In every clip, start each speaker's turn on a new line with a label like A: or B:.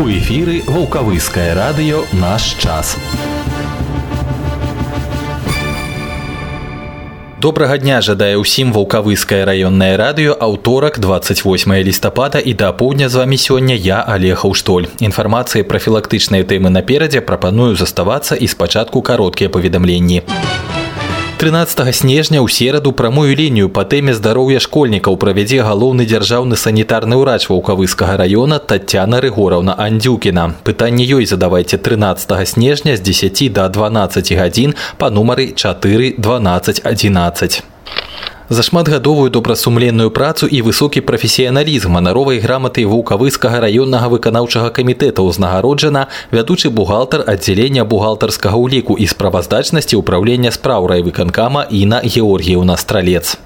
A: У эфіры вулкавыскае радыё наш час. Добрага дня жадае ўсім вулкавыскае раённае радыё аўторак 28 лістапада і да апоўдня з вами сёння я олег Аўштоль. Інфармацыі прафілактычныя тэмы наперадзе прапаную заставацца і спачатку кароткія паведамленні. 13 снежня ў сераду прамую лінію па тэме здароўя школьнікаў правядзе галоўны дзяржаўны санітарны ўрач ваўкавыскага района Татяна Рыгораўна Андзюкіна. Пытанне ёй задавайце 13 снежня з 10 до 12 гадзін па нумары 4 12 11. За шматгадовую добрасумленную працу і высокі прафесіяналізм манаровай граматы вулкавыскага раённага выканаўчага камітэта ўзнагароджана вядучы бухгалтар аддзялення бухгалтарскага ўліку і справаздачнасці ўправлення спраў райвыканкама Іна Георгіевна Стралец.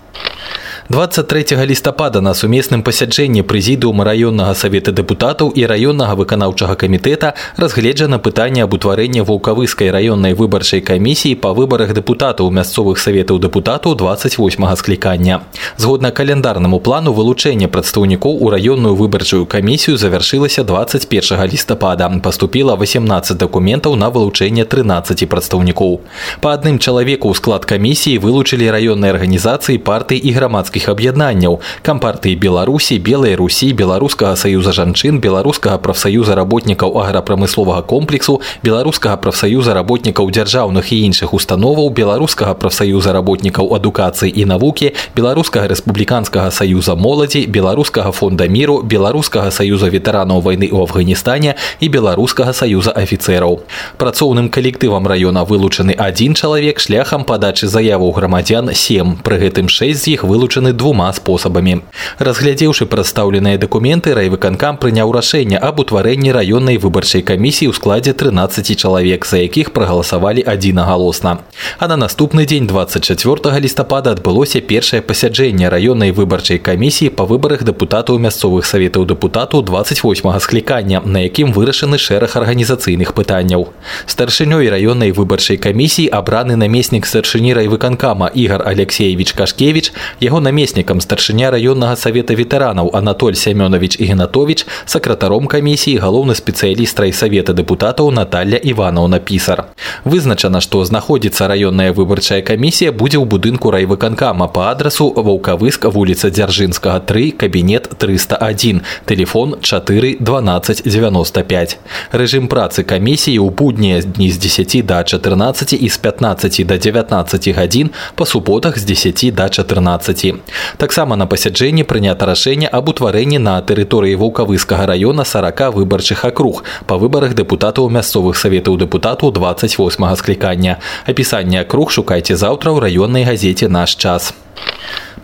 A: 23 лістапада на сумесным пасяджэнні прэзідыума раённага савета дэпутатаў і раённага выканаўчага камітэта разгледжана пытанне аб утварэнні вулкавыскай раённай выбарчай камісіі па выбарах дэпутатаў мясцовых саветаў дэпутатаў 28 склікання. Згодна каляндарнаму плану вылучэння прадстаўнікоў у раённую выбарчую камісію завяршылася 21 лістапада. Паступіла 18 дакументаў на вылучэнне 13 прадстаўнікоў. Па адным чалавеку ў склад камісіі вылучылі раённыя арганізацыі партый і грамадскіх грамадскіх аб'яднанняў кампартыі беларусі белай русі беларускага саюза жанчын беларускага прафсаюза работнікаў аграпрамысловага комплексу беларускага прафсаюза работнікаў дзяржаўных і іншых установаў беларускага прафсаюза работнікаў адукацыі і навукі беларускага рэспубліканскага саюза моладзі беларускага фонда міру беларускага саюза ветэранаў вайны ў афганістане і беларускага саюза афіцэраў працоўным калектывам раёна вылучаны адзін чалавек шляхам падачы заяваў грамадзян 7 пры гэтым 6 з іх вылучаны вырашаны двума спосабамі. Разглядзеўшы прадстаўленыя дакументы райвыканкам прыняў рашэнне аб утварэнні раённай выбарчай камісіі ў складзе 13 чалавек, за якіх прагаласавалі адзінагалосна. А на наступны дзень 24 лістапада адбылося першае пасяджэнне раённай выбарчай камісіі па выбарах дэпутатаў мясцовых саветаў дэпутатаў 28 склікання, на якім вырашаны шэраг арганізацыйных пытанняў. Старшынёй раённай выбарчай камісіі абраны намеснік старшыні райвыканкама Ігар Алексеевич Кашкевич, яго намеснік намеснікам старшыня раённага савета ветэранаў Анатоль Семёнович Ігнатович, сакратаром камісіі галоўны спецыяліст райсавета дэпутатаў Наталья Івановна Пісар. Вызначана, што знаходзіцца раённая выбарчая камісія будзе ў будынку райвыканкама па адрасу Ваўкавыск вуліца Дзяржынскага 3 кабінет 301 телефон 4 12 95. Рэжым працы камісіі ў буднія дні з 10 до 14 і з 15 до 19 гадзін па суботах з 10 до 14. Таксама на пасяджэнні прынята рашэнне аб утварэнні на тэрыторыі вулкавыскага раёна 40 выбарчых акруг па выбарах дэпутатаў мясцовых саветаў дэпутатаў 28 склікання. Апісанне акруг шукайце заўтра ў раённай газеце наш час.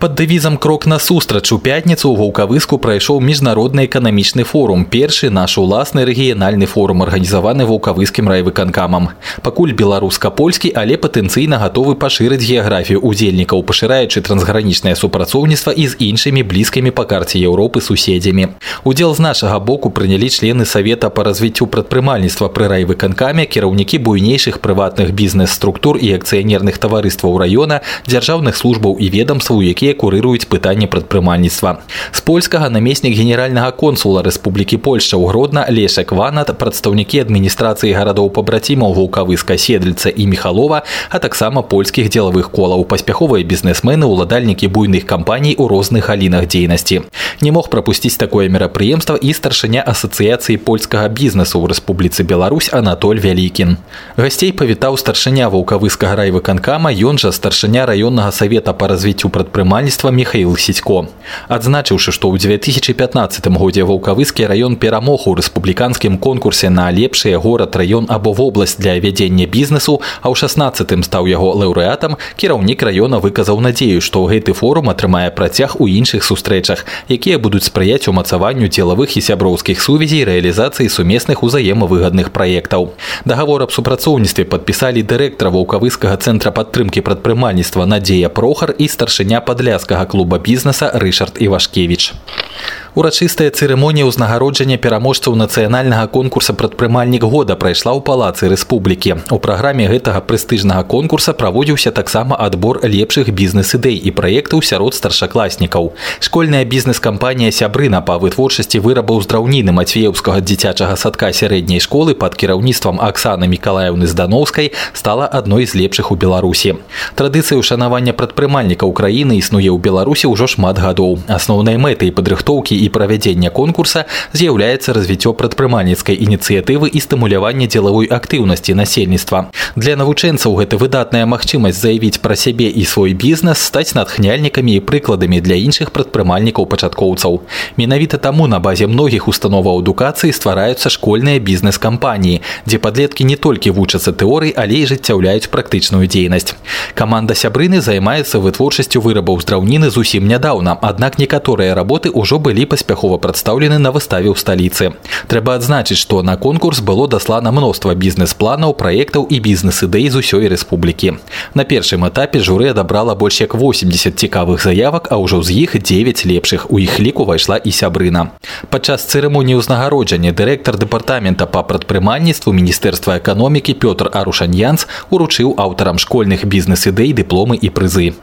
A: Пад дэвізам крок насустрач. У пятніцу ў ваўкавыску прайшоў міжнародны эканамічны форум першы наш уласны рэгіянальны форум арганізаваны ваўкавыскім райвыканкамам. Пакуль беларуска-польскі але патэнцыйна гатовы пашырыць геаграфію удзельнікаў пашыраючы трансгранічнае супрацоўніцтва і з іншымі блізкімі па карце Еўропы суседзямі. Удзел з нашага боку прынялі члены савета па развіццю прадпрымальніцтва пры райвыканкаме кіраўнікі буйнейшых прыватных бізнес-структур і акцыянерных таварыстваў раёна дзяржаўных службаў і ведомстваў якія якія курыруюць пытанні прадпрымальніцтва. З польскага намеснік генеральнага консула Рэспублікі Польшча ў Гродна Лешак Ванат, прадстаўнікі адміністрацыі гарадоў пабрацімаў вулкавыска седльца і мехалова, а таксама польскіх дзелавых колаў паспяховыя бізнесмены ўладальнікі буйных кампаній у розных галінах дзейнасці. Не мог прапусціць такое мерапрыемства і старшыня асацыяцыі польскага бізнесу ў Рэспубліцы Беларусь Анатоль Вялікін. Гасцей павітаў старшыня вулкавыскага райвыканкама, ён жа старшыня раённага савета па развіццю прадпрымальніцтва прадпрымальніцтва Михаил Сідько. Адзначыўшы, што ў 2015 годзе ваўкавыскі раён перамог у рэспубліканскім конкурсе на лепшыя горад раён або вобласць для вядзення бізнесу, а ў 16 стаў яго лаўрэатам, кіраўнік раёна выказаў надзею, што гэты форум атрымае працяг у іншых сустрэчах, якія будуць спрыяць умацаванню дзелавых і сяброўскіх сувязей рэалізацыі сумесных узаемавыгадных праектаў. Дагавор аб супрацоўніцтве падпісалі дырэктара ваўкавыскага цэнтра падтрымкі прадпрымальніцтва Надзея Прохар і старшыня падля падляскага клуба бізнеса Рышард Івашкевіч. Урачыстая цырымонія ўзнагароджання пераможцаў нацыянальнага конкурса прадпрымальнік года прайшла ў палацы рэспублікі. У праграме гэтага прэстыжнага конкурса праводзіўся таксама адбор лепшых бізнес-ідэй і праектаў сярод старшакласнікаў. Школьная бізнес-кампанія сябрына па вытворчасці вырабаў з драўніны мацвеўскага дзіцячага садка сярэдняй школы пад кіраўніцтвам Аксаны Мікалаеўны Здановскай стала адной з лепшых у Беларусі. Традыцыя ўшанавання прадпрымальніка ўкраіны існуе ў Беларусі ўжо шмат гадоў. Асноўнай мэтай падрыхтоўкі і правядзення конкурса з'яўляецца развіццё прадпрымальніцкай ініцыятывы і стымуляванне дзелавой актыўнасці насельніцтва. Для навучэнцаў гэта выдатная магчымасць заявіць пра сябе і свой бізнес, стаць натхняльнікамі і прыкладамі для іншых прадпрымальнікаў пачаткоўцаў. Менавіта таму на базе многіх установаў адукацыі ствараюцца школьныя бізнес-кампаніі, дзе падлеткі не толькі вучацца тэорый, але і жыццяўляюць практычную дзейнасць. Каманда сябрыны займаецца вытворчасцю вырабаў з драўніны зусім нядаўна, аднак некаторыя работы ўжо былі паспяхова прадстаўлены на выставе ў сталіцы. Трэба адзначыць, што на конкурс было даслана мноства бізнес-планаў, праектаў і бізнес-ідэй з усёй рэспублікі. На першым этапе журы адабрала больш як 80 цікавых заявак, а ўжо з іх 9 лепшых. У іх ліку пайшла і сябрына. Падчас цырымоніі ўзнагароджання дырэктар дэпартамента па прадпрымальніцтву міністэрства эканомікі Пётр Арушаньянц уручыў аўтарам школьных бізнес-ідэй дыпломы і прызы.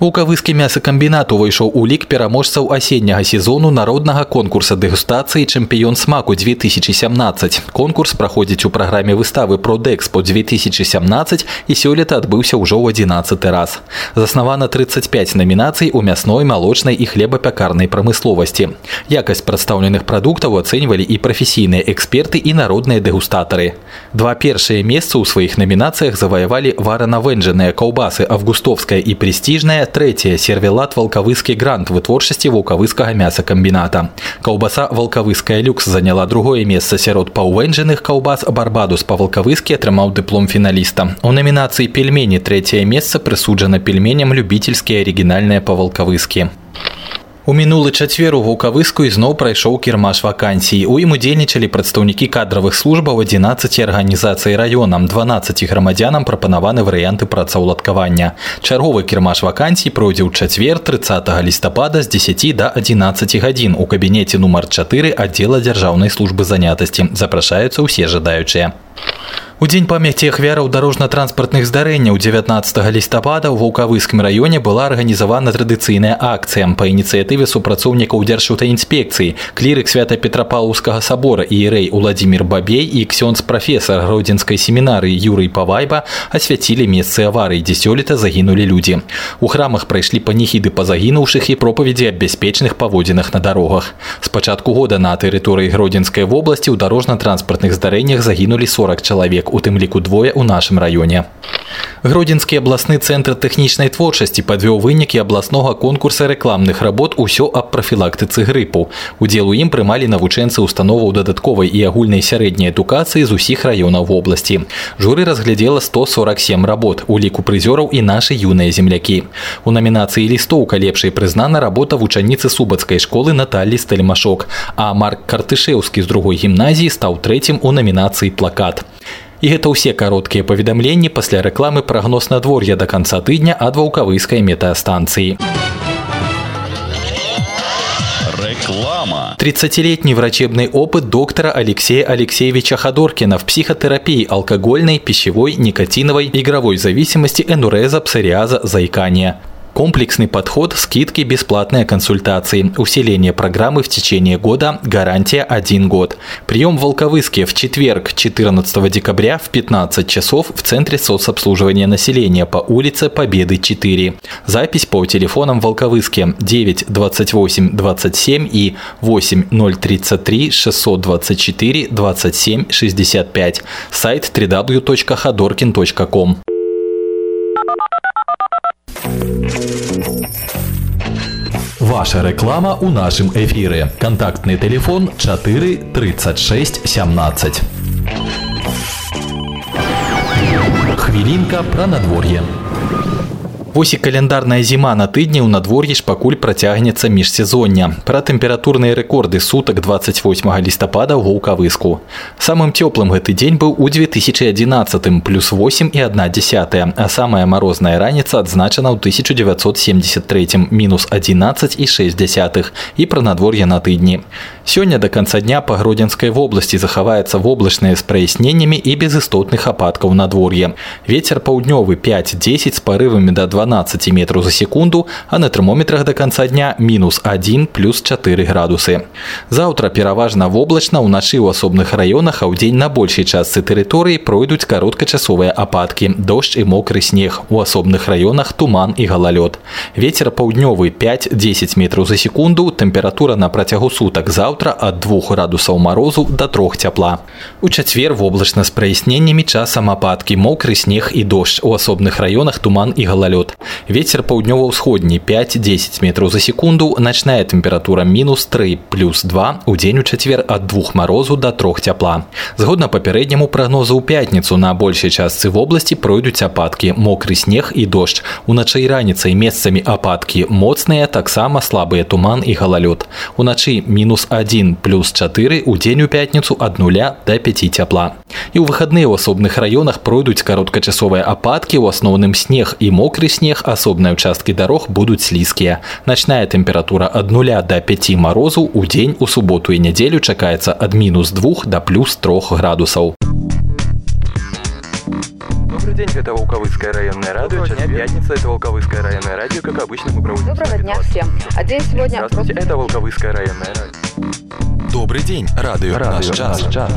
A: Вулкавыскі мясакамбінат увайшоў у лік пераможцаў асенняга сезону народнага конкурса дэгустацыі чэмпіён смаку 2017. Конкурс праходзіць у праграме выставы Продэкспо 2017 і сёлета адбыўся ўжо ў 11 раз. Заснавана 35 намінацый у мясной, малочнай і хлебапякарнай прамысловасці. Якасць прадстаўленых прадуктаў ацэньвалі і прафесійныя эксперты і народныя дэгустатары. Два першыя месцы ў сваіх намінацыях заваявалі варанавэнджаныя каўбасы августовская і прэстижная трэцяе сервелат валкавыскі грант вытворчасці вулкавыскага мясакамбіната. Каўбаса валкавыская люкс заняла другое месца сярод паўвэнджаных каўбас барбадус па валкавыскі атрымаў дыплом фіналіста. У намінацыі пельмені трэцяе месца прысуджана пельменям любительскія арыгінальныя па валкавыскі. У мінулы чацвер у вулкавыску ізноў прайшоў кірмаш вакансій. У ім удзельнічалі прадстаўнікі кадравых службаў 11 арганізацый раёнам 12 грамадзянам прапанаваны варыянты працаўладкавання. Чарговы кірмаш вакансій пройдзе ў чацвер 30 лістапада з 10 до 11 гадзін у кабінеце нумар 4 аддзела дзяржаўнай службы занятасці. Запрашаюцца ўсе жадаючыя. У дзень памяці ахвяраў дарожна-транспартных здарэнняў 19 лістапада ў вулкавыскім раёне была арганізавана традыцыйная акцыя па ініцыятыве супрацоўнікаў дзяржаўтаінспекцыі клірык свята петрапаўскага сабора іерэй уладзімир бабей і ксёнз прафесар гродзенскай семінарыі юрый павайба асвяцілі месцы аварый дзе сёлета загінулі людзі у храмах прайшлі паніхіды па загінуўшых і пропаведзі аб бяспечных паводзінах на дарогах з пачатку года на тэрыторыі гродзенскай вобласці ў дарожна-транспартных здарэннях загінулі 40 чалавек чалавек у тым ліку двое ў нашым раёне. Гродзенскі абласны цэнтр тэхнічнай творчасці падвёў вынікі абласнога конкурса рэкламных работ усё аб прафілактыцы грыпу. Удзел у ім прымалі навучэнцы установаў дадатковай і агульнай сярэдняй адукацыі з усіх раёнаў вобласці. Журы разглядзела 147 работ, у ліку прызёраў і нашы юныя землякі. У намінацыі лістоўка лепшай прызнана работа вучаніцы субацкай школы Наталлі Стэльмашок, а Марк Картышеўскі з другой гімназіі стаў трэцім у намінацыі плакат. І гэта ўсе кароткія паведамленні пасля рэкламы прагноз надвор'я да канца тыдня ад ваўкавыскай метэастанцыі. Реклама. 30-летний врачебный опыт доктора Алексея Алексеевича Ходоркина в психотерапии алкогольной, пищевой, никотиновой, игровой зависимости, энуреза, псориаза, заикания. Комплексный подход, скидки, бесплатные консультации, усиление программы в течение года, гарантия 1 год. Прием в Волковыске в четверг, 14 декабря в 15 часов в Центре соцобслуживания населения по улице Победы 4. Запись по телефонам Волковыске 9 28 27 и 8 033 624 27 65. Сайт www.ходоркин.ком. Ваша реклама у нашым эфіры. Кантактны телефон 4 36 17. Хвілінка пра надвор'е. Вось і каляндарная зіма на тыдні ў надвор'і ж пакуль працягнецца міжсезоння. Пра тэмпературныя рэкорды сутак 28 лістапада ў гукавыску. Самым цёплым гэты дзень быў у 2011 плюс 8 і 1 десятая, а самая марозная раніца адзначана ў 1973 мінус 11 і 6 десятых і пра надвор'е на тыдні. Сёння до конца дня па гродзенскай вобласці захаваецца воблачнае з праясненнямі і без істотных ападкаў надвор'е. Вецер паўднёвы 5-10 з парывамі да 2 12 метров за секунду, а на термометрах до конца дня минус 1 плюс 4 градусы. Завтра пераважна воблачна ўначы ў асобных раёнах, а ў дзень на большай частцы тэрыторыі пройдуць кароткачасовыя ападкі, дождж і мокры снег. У асобных раёнах туман і галалёд. Вецер паўднёвы 5-10 метров за секунду, тэмпература на працягу сутак заўтра ад 2 градусаў марозу до 3 цяпла. У чацвер воблачна з праясненнямі часам ападкі, мокры снег і дождж. У асобных раёнах туман і галалёд. Ветер паўднёва-ўсходні 5-10 метров за секунду, ночная температура минус 3 плюс 2, у дзень у чацвер ад 2 морозу до 3 цяпла. Згодна папярэдняму прагнозу ў пятніцу на большай частцы вобласці пройдуць ападкі, мокры снег і дождж. Уначы і раніцай месцамі ападкі моцныя, таксама слабыя туман і галалёд. Уначы минус 1 плюс 4, у дзень у пятніцу ад 0 до 5 цяпла. І ў выхадныя ў асобных раёнах пройдуць кароткачасовыя ападкі, у асноўным снег і мокры снег снег, асобныя участкі дарог будуць слізкія. Начная тэмпература ад 0 до 5 морозу у дзень у суботу і нядзелю чакаецца ад мінус 2 до плюс 3 градусаў.
B: Добрый день, это Волковыцкое районное радио. Сейчас пятница, это Волковыцкое районное радио. Как обычно, мы проводим...
C: Доброго дня всем. А день сегодня...
B: Здравствуйте, это Волковыцкое районное радио.
A: Добрый день, радио, радио наш час. Наш час.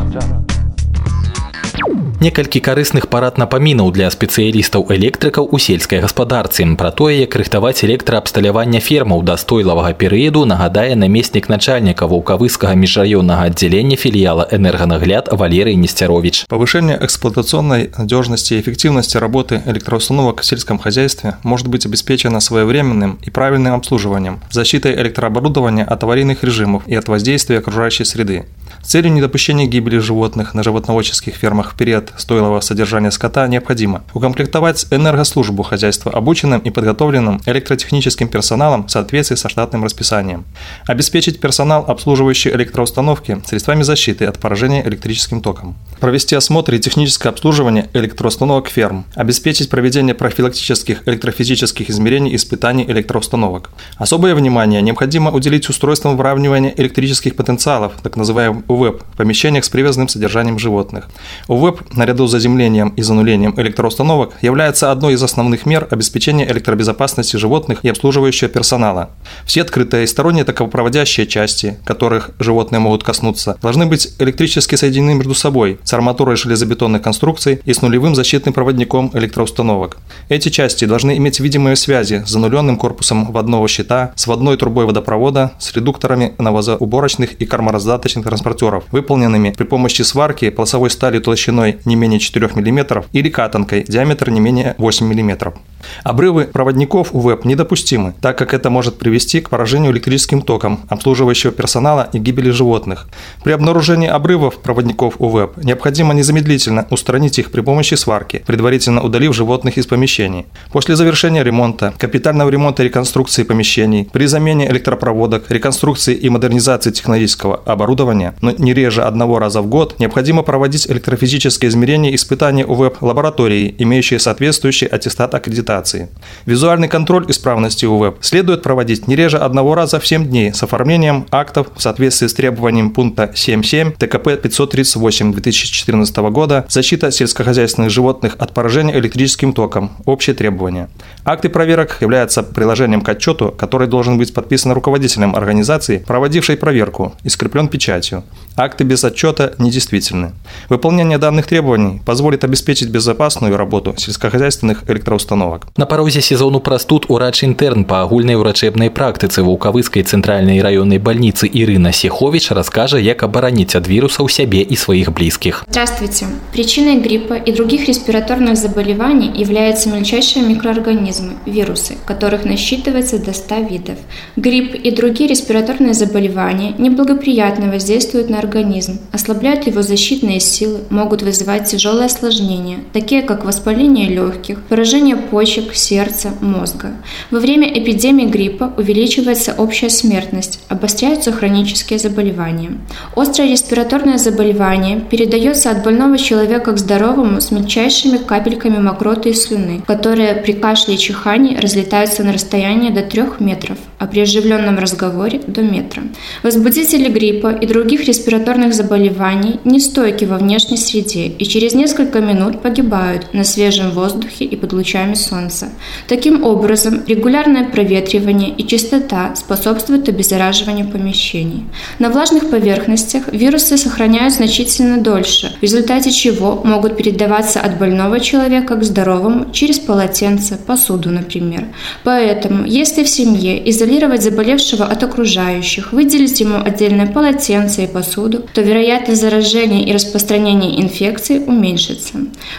A: Некалькі карысных парад напамінаў для спецыялістаў электрыкаў у сельскай гаспадарцы. Пра тое, як рыхтаваць электраабсталявання фермаў дастойлавага перыяду нагадае намеснік начальніка вулкавыскага міжраённага аддзялення філіяла энерганагляд Валерый Нестерович.
D: Повышение эксплуатационной надежности и эффективности работы электроустановок в сельском хозяйстве может быть обеспечено своевременным и правильным обслуживанием, защитой электрооборудования от аварийных режимов и от воздействия окружающей среды. С целью недопущения гибели животных на животноводческих фермах в период стойлого содержания скота необходимо укомплектовать энергослужбу хозяйства обученным и подготовленным электротехническим персоналом в соответствии со штатным расписанием, обеспечить персонал, обслуживающий электроустановки, средствами защиты от поражения электрическим током, провести осмотр и техническое обслуживание электроустановок ферм, обеспечить проведение профилактических электрофизических измерений и испытаний электроустановок. Особое внимание необходимо уделить устройствам выравнивания электрических потенциалов, так называемым УВЭП, в помещениях с привязанным содержанием животных. УВЭП, наряду с заземлением и занулением электроустановок, является одной из основных мер обеспечения электробезопасности животных и обслуживающего персонала. Все открытые и сторонние таковопроводящие части, которых животные могут коснуться, должны быть электрически соединены между собой с арматурой железобетонных конструкций и с нулевым защитным проводником электроустановок. Эти части должны иметь видимые связи с зануленным корпусом водного щита, с водной трубой водопровода, с редукторами навозоуборочных и кормораздаточных транспортеров, выполненными при помощи сварки полосовой стали толщиной не менее 4 мм или катанкой диаметр не менее 8 мм. Обрывы проводников у ВЭП недопустимы, так как это может привести к поражению электрическим током обслуживающего персонала и гибели животных. При обнаружении обрывов проводников у ВЭП необходимо незамедлительно устранить их при помощи сварки, предварительно удалив животных из помещений. После завершения ремонта, капитального ремонта и реконструкции помещений, при замене электропроводок, реконструкции и модернизации технологического оборудования, но не реже одного раза в год, необходимо проводить электрофизические измерения и испытания у ВЭП-лаборатории, имеющие соответствующий аттестат аккредитации. Визуальный контроль исправности УВЭП следует проводить не реже одного раза в 7 дней с оформлением актов в соответствии с требованием пункта 7.7 ТКП 538 2014 года «Защита сельскохозяйственных животных от поражения электрическим током. Общие требования». Акты проверок являются приложением к отчету, который должен быть подписан руководителем организации, проводившей проверку, и скреплен печатью. Акты без отчета недействительны. Выполнение данных требований позволит обеспечить безопасную работу сельскохозяйственных электроустановок.
A: На парозе сезону простуд урач-интерн по агульнай урачэбнай практыцы вулкавыскай цэнтральнай раённай больницы Ирина Сехович расскажет, как оборонить от вирусов себе и своих близких.
E: Здравствуйте. Причиной гриппа и других респираторных заболеваний являются мельчайшие микроорганизмы – вирусы, которых насчитывается до 100 видов. Грипп и другие респираторные заболевания неблагоприятно воздействуют действуют на организм, ослабляют его защитные силы, могут вызывать тяжелые осложнения, такие как воспаление легких, поражение почек, сердца, мозга. Во время эпидемии гриппа увеличивается общая смертность, обостряются хронические заболевания. Острое респираторное заболевание передается от больного человека к здоровому с мельчайшими капельками мокроты и слюны, которые при кашле и чихании разлетаются на расстояние до 3 метров, при оживленном разговоре до метра. Возбудители гриппа и других респираторных заболеваний нестойки во внешней среде и через несколько минут погибают на свежем воздухе и под лучами солнца. Таким образом, регулярное проветривание и чистота способствуют обеззараживанию помещений. На влажных поверхностях вирусы сохраняют значительно дольше, в результате чего могут передаваться от больного человека к здоровому через полотенце, посуду, например. Поэтому, если в семье изолировать заболевшего от окружающих, выделить ему отдельное полотенце и посуду, то вероятность заражения и распространения инфекции уменьшится.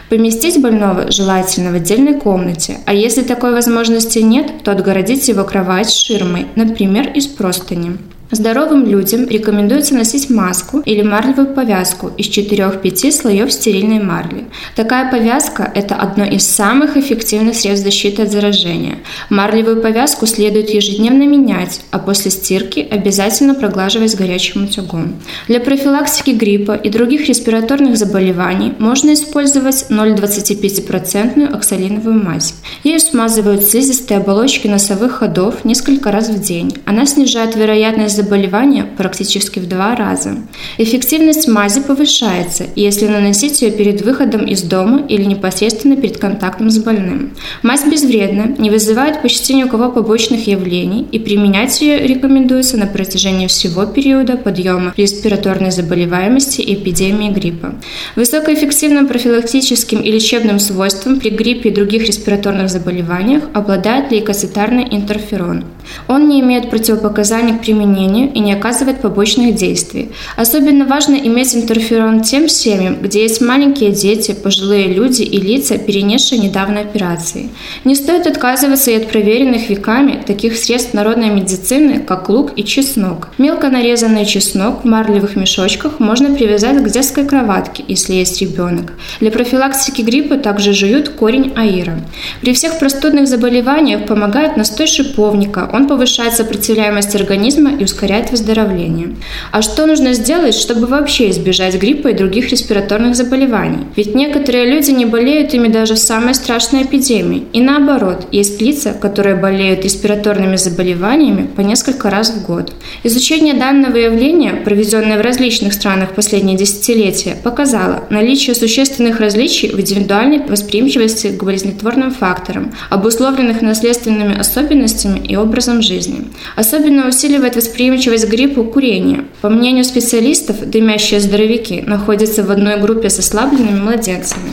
E: Поместить больного желательно в отдельной комнате, а если такой возможности нет, то отгородить его кровать ширмой, например, из простыни. Здоровым людям рекомендуется носить маску или марлевую повязку из 4-5 слоев стерильной марли. Такая повязка – это одно из самых эффективных средств защиты от заражения. Марлевую повязку следует ежедневно менять, а после стирки обязательно проглаживать горячим утюгом. Для профилактики гриппа и других респираторных заболеваний можно использовать 0,25% оксалиновую мазь. Ею смазывают слизистые оболочки носовых ходов несколько раз в день. Она снижает вероятность заболевания практически в два раза. Эффективность мази повышается, если наносить ее перед выходом из дома или непосредственно перед контактом с больным. Мазь безвредна, не вызывает почти ни у кого побочных явлений и применять ее рекомендуется на протяжении всего периода подъема респираторной заболеваемости и эпидемии гриппа. Высокоэффективным профилактическим и лечебным свойством при гриппе и других респираторных заболеваниях обладает лейкоцитарный интерферон. Он не имеет противопоказаний к применению и не оказывает побочных действий. Особенно важно иметь интерферон тем семьям, где есть маленькие дети, пожилые люди и лица, перенесшие недавно операции. Не стоит отказываться и от проверенных веками таких средств народной медицины, как лук и чеснок. Мелко нарезанный чеснок в марлевых мешочках можно привязать к детской кроватке, если есть ребенок. Для профилактики гриппа также жуют корень аира. При всех простудных заболеваниях помогает настой шиповника. Он повышает сопротивляемость организма и ускоряет выздоровление. А что нужно сделать, чтобы вообще избежать гриппа и других респираторных заболеваний? Ведь некоторые люди не болеют ими даже в самой страшной эпидемии. И наоборот, есть лица, которые болеют респираторными заболеваниями по несколько раз в год. Изучение данного явления, проведенное в различных странах последние десятилетия, показало наличие существенных различий в индивидуальной восприимчивости к болезнетворным факторам, обусловленных наследственными особенностями и образом жизни. Особенно усиливает восприимчивость к гриппу курение. По мнению специалистов, дымящие здоровяки находятся в одной группе с ослабленными младенцами.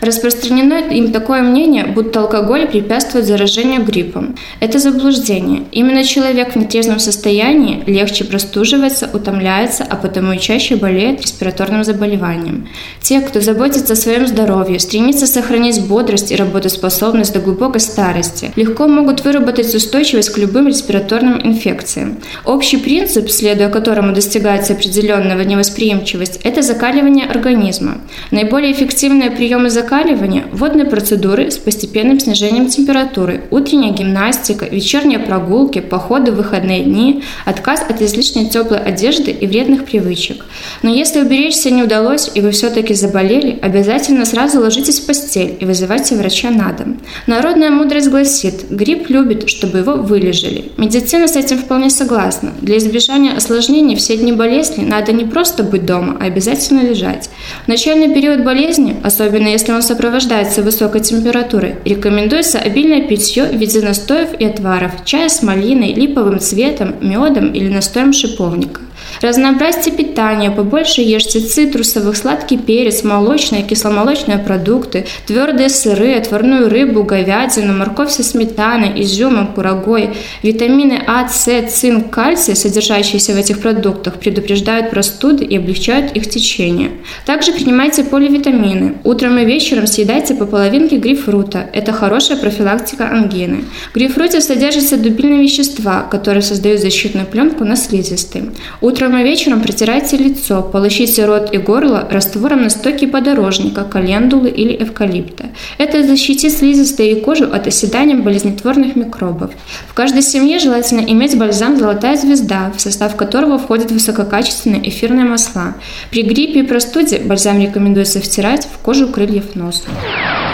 E: Распространено им такое мнение, будто алкоголь препятствует заражению гриппом. Это заблуждение. Именно человек в нетрезвом состоянии легче простуживается, утомляется, а потому и чаще болеет респираторным заболеванием. Те, кто заботится о своем здоровье, стремится сохранить бодрость и работоспособность до глубокой старости, легко могут выработать устойчивость к любым респираторным инфекциям. Общий принцип, следуя которому достигается определенного невосприимчивость, это закаливание организма. Наиболее эффективные приемы закаливания закаливания, водные процедуры с постепенным снижением температуры, утренняя гимнастика, вечерние прогулки, походы в выходные дни, отказ от излишней теплой одежды и вредных привычек. Но если уберечься не удалось и вы все-таки заболели, обязательно сразу ложитесь в постель и вызывайте врача на дом. Народная мудрость гласит, грипп любит, чтобы его вылежали. Медицина с этим вполне согласна. Для избежания осложнений все дни болезни надо не просто быть дома, а обязательно лежать. В начальный период болезни, особенно если он сопровождается высокой температурой, рекомендуется обильное питье в виде настоев и отваров, чая с малиной, липовым цветом, медом или настоем шиповника. Разнообразьте питание, побольше ешьте цитрусовых, сладкий перец, молочные, кисломолочные продукты, твердые сыры, отварную рыбу, говядину, морковь со сметаной, изюмом, курагой. Витамины А, С, цинк, кальций, содержащиеся в этих продуктах, предупреждают простуды и облегчают их течение. Также принимайте поливитамины. Утром и вечером съедайте по половинке грейпфрута. Это хорошая профилактика ангины. В грейпфруте содержатся дубильные вещества, которые создают защитную пленку на слизистой. Утром и вечером протирайте лицо, полощите рот и горло раствором настойки подорожника, календулы или эвкалипта. Это защитит слизистые и кожу от оседания болезнетворных микробов. В каждой семье желательно иметь бальзам «Золотая звезда», в состав которого входят высококачественные эфирные масла. При гриппе и простуде бальзам рекомендуется втирать в кожу крыльев носа.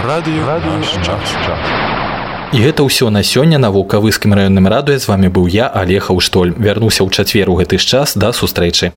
A: Радио, Радио І гэта ўсё на сёння на вулкавыскім раённым радуе з вами быў я алег Аўштоль вярнуся ў чацвер у гэты ж час да сустрэчы